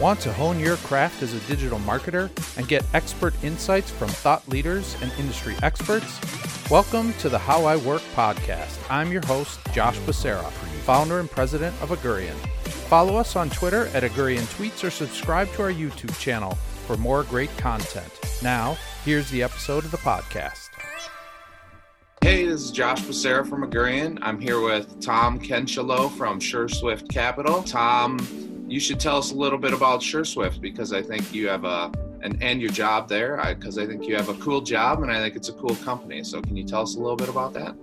Want to hone your craft as a digital marketer and get expert insights from thought leaders and industry experts? Welcome to the How I Work podcast. I'm your host, Josh Becerra, founder and president of Augurian. Follow us on Twitter at Augurian Tweets or subscribe to our YouTube channel for more great content. Now, here's the episode of the podcast. Hey, this is Josh Becerra from Augurian. I'm here with Tom Kincheloe from SureSwift Capital. Tom, you should tell us a little bit about SureSwift because I think you have a and and your job there because I, I think you have a cool job and I think it's a cool company. So can you tell us a little bit about that?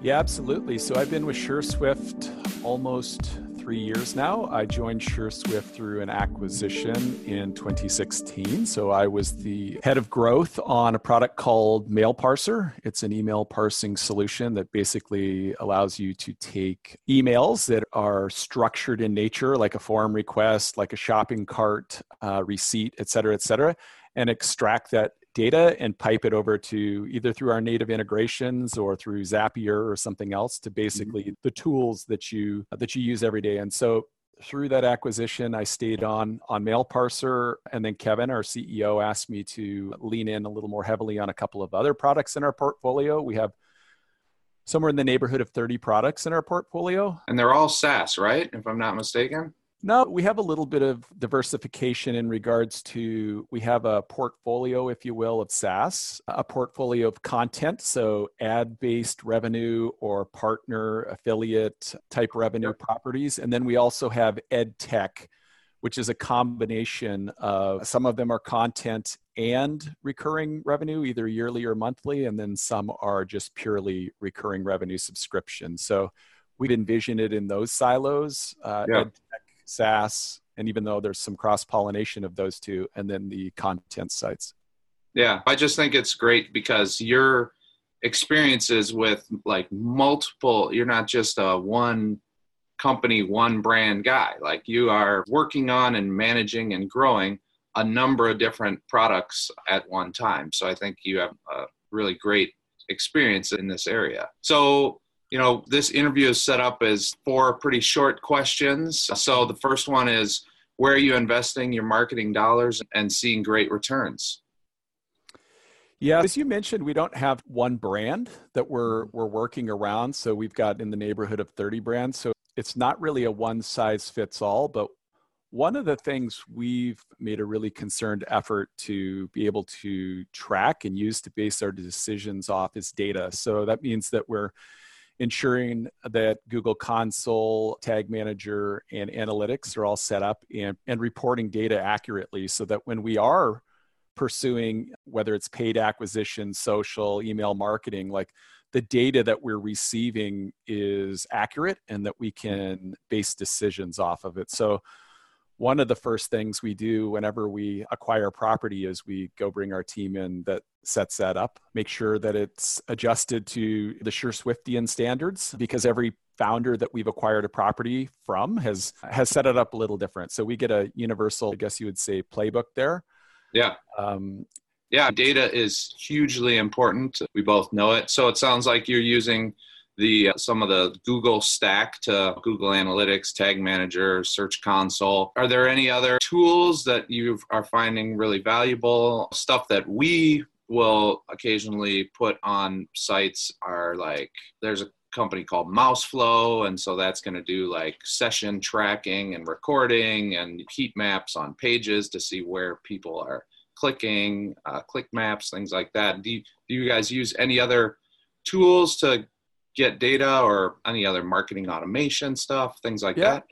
Yeah, absolutely. So I've been with SureSwift almost three years now. I joined SureSwift through an acquisition in 2016. So I was the head of growth on a product called Mail Parser. It's an email parsing solution that basically allows you to take emails that are structured in nature, like a form request, like a shopping cart uh, receipt, et cetera, et cetera, and extract that data and pipe it over to either through our native integrations or through Zapier or something else to basically mm-hmm. the tools that you that you use every day. And so through that acquisition, I stayed on on Mail Parser, and then Kevin, our CEO, asked me to lean in a little more heavily on a couple of other products in our portfolio. We have somewhere in the neighborhood of 30 products in our portfolio, and they're all SaaS, right? If I'm not mistaken. No, we have a little bit of diversification in regards to we have a portfolio, if you will, of SaaS, a portfolio of content, so ad based revenue or partner affiliate type revenue properties. And then we also have ed tech, which is a combination of some of them are content and recurring revenue, either yearly or monthly, and then some are just purely recurring revenue subscriptions. So we'd envision it in those silos. Uh, yeah. SaaS, and even though there's some cross pollination of those two, and then the content sites. Yeah, I just think it's great because your experiences with like multiple, you're not just a one company, one brand guy. Like you are working on and managing and growing a number of different products at one time. So I think you have a really great experience in this area. So you know, this interview is set up as four pretty short questions. So the first one is where are you investing your marketing dollars and seeing great returns? Yeah, as you mentioned, we don't have one brand that we're we're working around. So we've got in the neighborhood of 30 brands. So it's not really a one size fits all, but one of the things we've made a really concerned effort to be able to track and use to base our decisions off is data. So that means that we're ensuring that Google Console, Tag Manager, and Analytics are all set up and, and reporting data accurately so that when we are pursuing whether it's paid acquisition, social, email marketing, like the data that we're receiving is accurate and that we can base decisions off of it. So one of the first things we do whenever we acquire property is we go bring our team in that sets that up, make sure that it's adjusted to the Sure Swiftian standards because every founder that we've acquired a property from has has set it up a little different. So we get a universal, I guess you would say, playbook there. Yeah. Um, yeah, data is hugely important. We both know it. So it sounds like you're using the uh, some of the Google stack to Google Analytics, Tag Manager, Search Console. Are there any other tools that you are finding really valuable? Stuff that we will occasionally put on sites are like there's a company called Mouseflow, and so that's going to do like session tracking and recording and heat maps on pages to see where people are clicking, uh, click maps, things like that. Do you, do you guys use any other tools to get data or any other marketing automation stuff, things like yeah. that?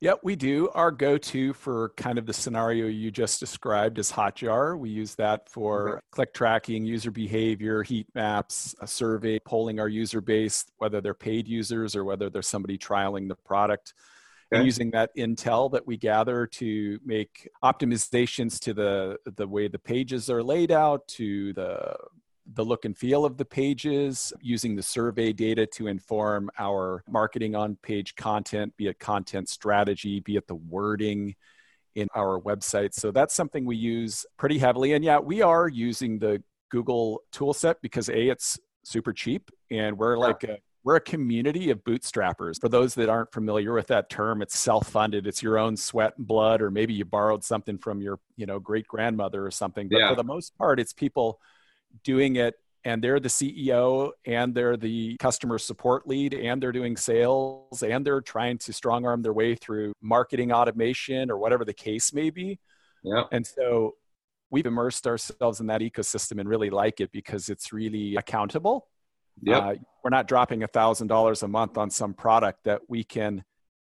Yeah, we do. Our go to for kind of the scenario you just described is Hotjar. We use that for okay. click tracking, user behavior, heat maps, a survey, polling our user base, whether they're paid users or whether there's somebody trialing the product. Okay. And using that intel that we gather to make optimizations to the the way the pages are laid out, to the the look and feel of the pages, using the survey data to inform our marketing on page content, be it content strategy, be it the wording in our website. So that's something we use pretty heavily. And yeah, we are using the Google toolset because A, it's super cheap and we're like a we're a community of bootstrappers. For those that aren't familiar with that term, it's self-funded. It's your own sweat and blood, or maybe you borrowed something from your, you know, great grandmother or something. But yeah. for the most part, it's people doing it and they're the CEO and they're the customer support lead and they're doing sales and they're trying to strong arm their way through marketing automation or whatever the case may be. Yeah. And so we've immersed ourselves in that ecosystem and really like it because it's really accountable. Yeah. Uh, we're not dropping a thousand dollars a month on some product that we can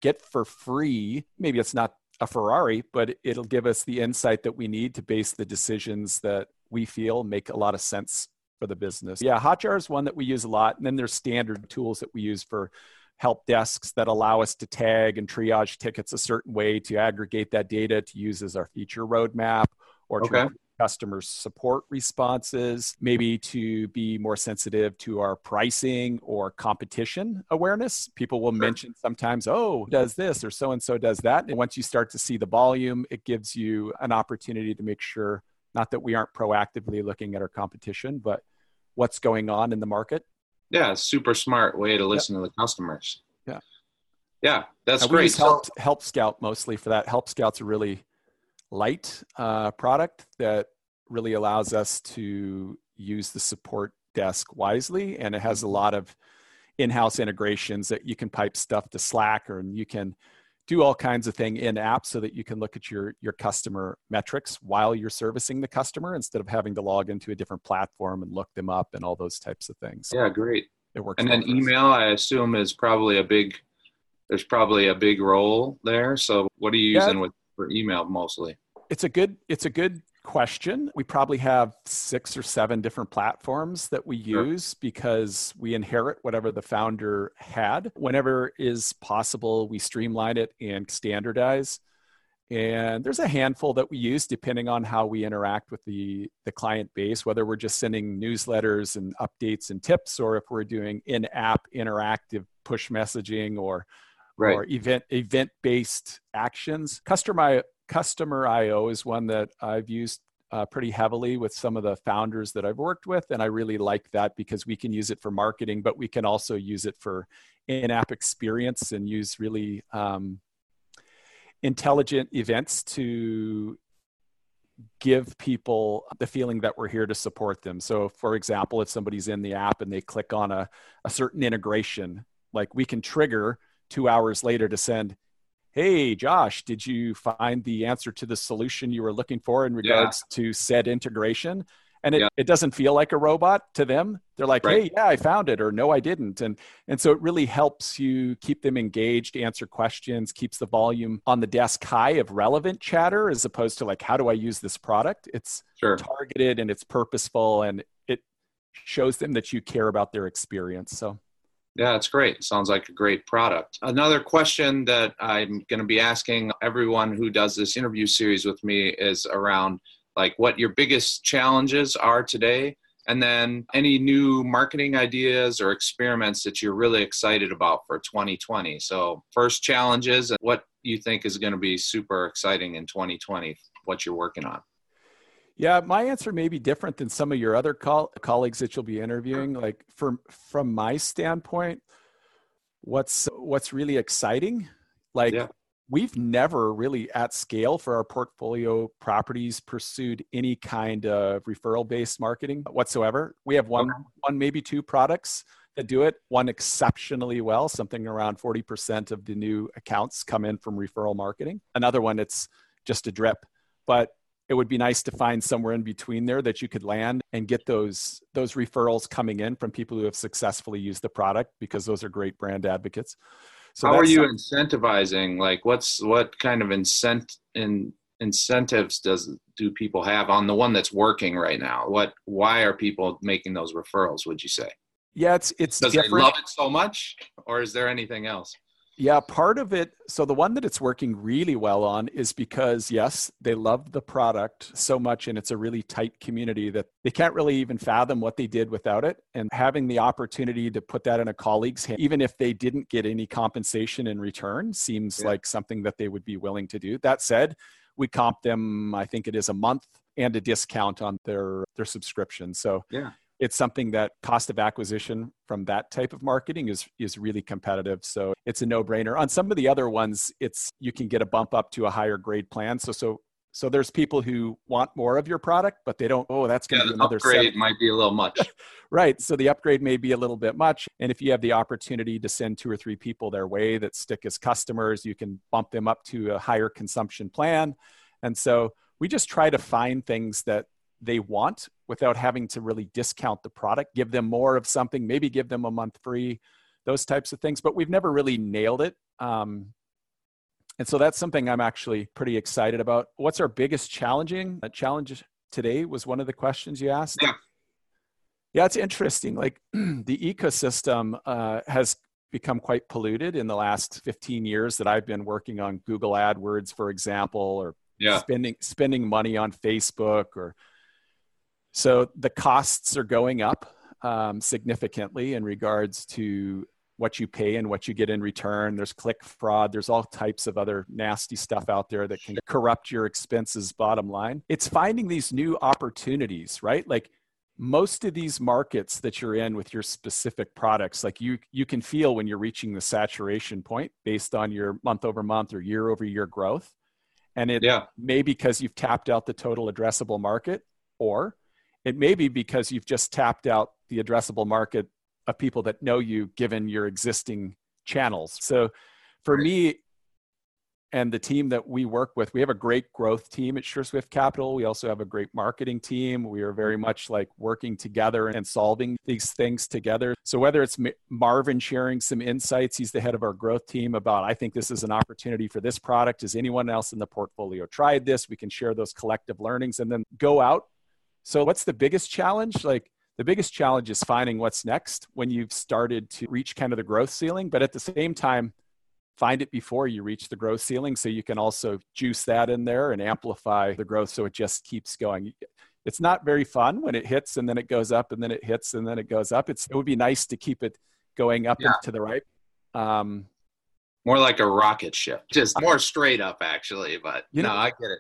get for free. Maybe it's not a Ferrari, but it'll give us the insight that we need to base the decisions that we feel make a lot of sense for the business. Yeah, Hotjar is one that we use a lot. And then there's standard tools that we use for help desks that allow us to tag and triage tickets a certain way to aggregate that data to use as our feature roadmap or to okay. Customer support responses, maybe to be more sensitive to our pricing or competition awareness. People will mention sometimes, oh, does this or so and so does that. And once you start to see the volume, it gives you an opportunity to make sure not that we aren't proactively looking at our competition, but what's going on in the market. Yeah, super smart way to listen yep. to the customers. Yeah. Yeah, that's and great. We help, help Scout mostly for that. Help Scout's a really light uh, product that really allows us to use the support desk wisely, and it has a lot of in-house integrations that you can pipe stuff to Slack, or you can do all kinds of thing in app so that you can look at your your customer metrics while you're servicing the customer instead of having to log into a different platform and look them up and all those types of things. Yeah, great. It works. And then email, I assume, is probably a big. There's probably a big role there. So, what are you using yeah, with for email mostly? It's a good. It's a good question. We probably have six or seven different platforms that we use sure. because we inherit whatever the founder had. Whenever is possible, we streamline it and standardize. And there's a handful that we use depending on how we interact with the, the client base, whether we're just sending newsletters and updates and tips, or if we're doing in-app interactive push messaging or right. or event event based actions. Customer Customer.io is one that I've used uh, pretty heavily with some of the founders that I've worked with. And I really like that because we can use it for marketing, but we can also use it for in app experience and use really um, intelligent events to give people the feeling that we're here to support them. So, for example, if somebody's in the app and they click on a, a certain integration, like we can trigger two hours later to send, hey josh did you find the answer to the solution you were looking for in regards yeah. to said integration and it, yeah. it doesn't feel like a robot to them they're like right. hey yeah i found it or no i didn't and and so it really helps you keep them engaged answer questions keeps the volume on the desk high of relevant chatter as opposed to like how do i use this product it's sure. targeted and it's purposeful and it shows them that you care about their experience so yeah, it's great. Sounds like a great product. Another question that I'm going to be asking everyone who does this interview series with me is around like what your biggest challenges are today and then any new marketing ideas or experiments that you're really excited about for 2020. So, first challenges and what you think is going to be super exciting in 2020, what you're working on. Yeah, my answer may be different than some of your other col- colleagues that you'll be interviewing. Like from from my standpoint, what's what's really exciting, like yeah. we've never really at scale for our portfolio properties pursued any kind of referral based marketing whatsoever. We have one okay. one maybe two products that do it, one exceptionally well, something around 40% of the new accounts come in from referral marketing. Another one it's just a drip. But it would be nice to find somewhere in between there that you could land and get those those referrals coming in from people who have successfully used the product because those are great brand advocates. So how are you incentivizing like what's what kind of incent in incentives does do people have on the one that's working right now? What why are people making those referrals would you say? Yeah it's it's does different. they love it so much or is there anything else yeah, part of it. So the one that it's working really well on is because, yes, they love the product so much and it's a really tight community that they can't really even fathom what they did without it. And having the opportunity to put that in a colleague's hand, even if they didn't get any compensation in return, seems yeah. like something that they would be willing to do. That said, we comp them, I think it is a month and a discount on their, their subscription. So yeah it's something that cost of acquisition from that type of marketing is is really competitive. So it's a no-brainer. On some of the other ones it's you can get a bump up to a higher grade plan. So so so there's people who want more of your product but they don't oh that's going to yeah, be another upgrade seven. might be a little much. Right. So the upgrade may be a little bit much. And if you have the opportunity to send two or three people their way that stick as customers you can bump them up to a higher consumption plan. And so we just try to find things that they want without having to really discount the product, give them more of something, maybe give them a month free, those types of things. But we've never really nailed it. Um, and so that's something I'm actually pretty excited about. What's our biggest challenging uh, challenge today was one of the questions you asked. Yeah. Yeah, it's interesting. Like the ecosystem uh, has become quite polluted in the last 15 years that I've been working on Google AdWords, for example, or yeah. spending spending money on Facebook or so the costs are going up um, significantly in regards to what you pay and what you get in return. There's click fraud. There's all types of other nasty stuff out there that can corrupt your expenses bottom line. It's finding these new opportunities, right? Like most of these markets that you're in with your specific products, like you you can feel when you're reaching the saturation point based on your month over month or year over year growth. And it yeah. may because you've tapped out the total addressable market or it may be because you've just tapped out the addressable market of people that know you given your existing channels. So for right. me and the team that we work with, we have a great growth team at SureSwift Capital. We also have a great marketing team. We are very mm-hmm. much like working together and solving these things together. So whether it's Marvin sharing some insights, he's the head of our growth team about, I think this is an opportunity for this product. Has anyone else in the portfolio tried this? We can share those collective learnings and then go out so, what's the biggest challenge? Like, the biggest challenge is finding what's next when you've started to reach kind of the growth ceiling, but at the same time, find it before you reach the growth ceiling so you can also juice that in there and amplify the growth so it just keeps going. It's not very fun when it hits and then it goes up and then it hits and then it goes up. It's, it would be nice to keep it going up yeah. and to the right. Um, more like a rocket ship, just more straight up, actually. But you know, no, I get it.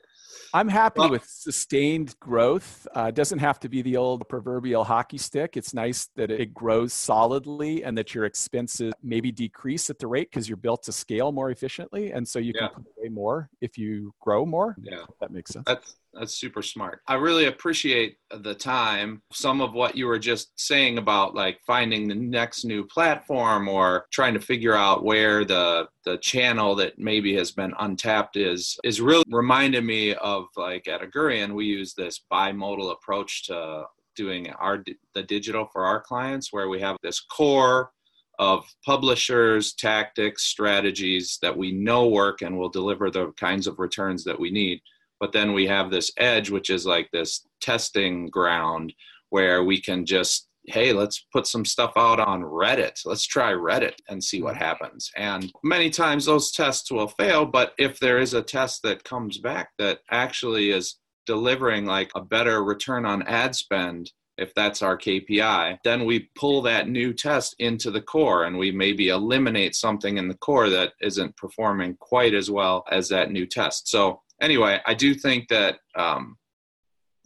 I'm happy well, with sustained growth. Uh, doesn't have to be the old proverbial hockey stick. It's nice that it grows solidly and that your expenses maybe decrease at the rate because you're built to scale more efficiently. And so you can put away more if you grow more. Yeah. That makes sense. That's, that's super smart. I really appreciate the time. Some of what you were just saying about like finding the next new platform or trying to figure out where the the channel that maybe has been untapped is is really reminded me of like at Augurian we use this bimodal approach to doing our the digital for our clients where we have this core of publishers, tactics, strategies that we know work and will deliver the kinds of returns that we need but then we have this edge which is like this testing ground where we can just hey let's put some stuff out on reddit. Let's try reddit and see what mm-hmm. happens. And many times those tests will fail but if there is a test that comes back that actually is delivering like a better return on ad spend if that's our KPI, then we pull that new test into the core and we maybe eliminate something in the core that isn't performing quite as well as that new test. So anyway, I do think that um,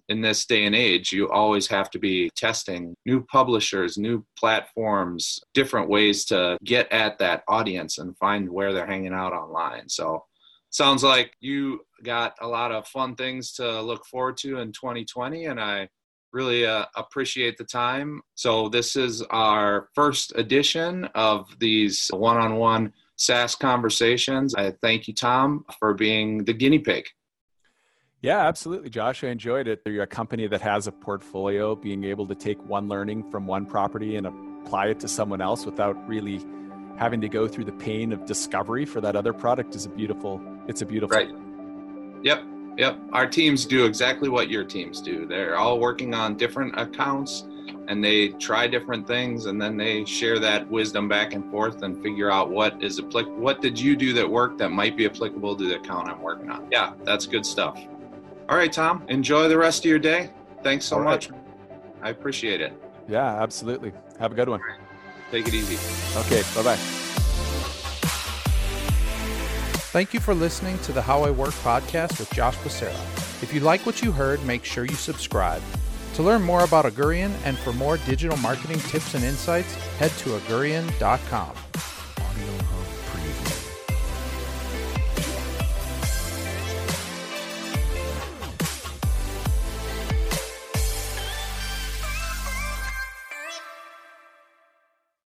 in this day and age, you always have to be testing new publishers, new platforms, different ways to get at that audience and find where they're hanging out online. So, sounds like you got a lot of fun things to look forward to in 2020, and I really uh, appreciate the time. So, this is our first edition of these one on one SaaS conversations. I thank you, Tom, for being the guinea pig. Yeah, absolutely, Josh. I enjoyed it. You're a company that has a portfolio, being able to take one learning from one property and apply it to someone else without really having to go through the pain of discovery for that other product is a beautiful. It's a beautiful. Right. Yep. Yep. Our teams do exactly what your teams do. They're all working on different accounts and they try different things and then they share that wisdom back and forth and figure out what is applicable what did you do that worked that might be applicable to the account i'm working on. Yeah that's good stuff. All right tom enjoy the rest of your day. Thanks so much. I appreciate it. Yeah absolutely. Have a good one. Right. take it easy. Okay bye-bye. Thank you for listening to the How I Work podcast with Josh Becerra. If you like what you heard, make sure you subscribe. To learn more about Augurian and for more digital marketing tips and insights, head to augurian.com.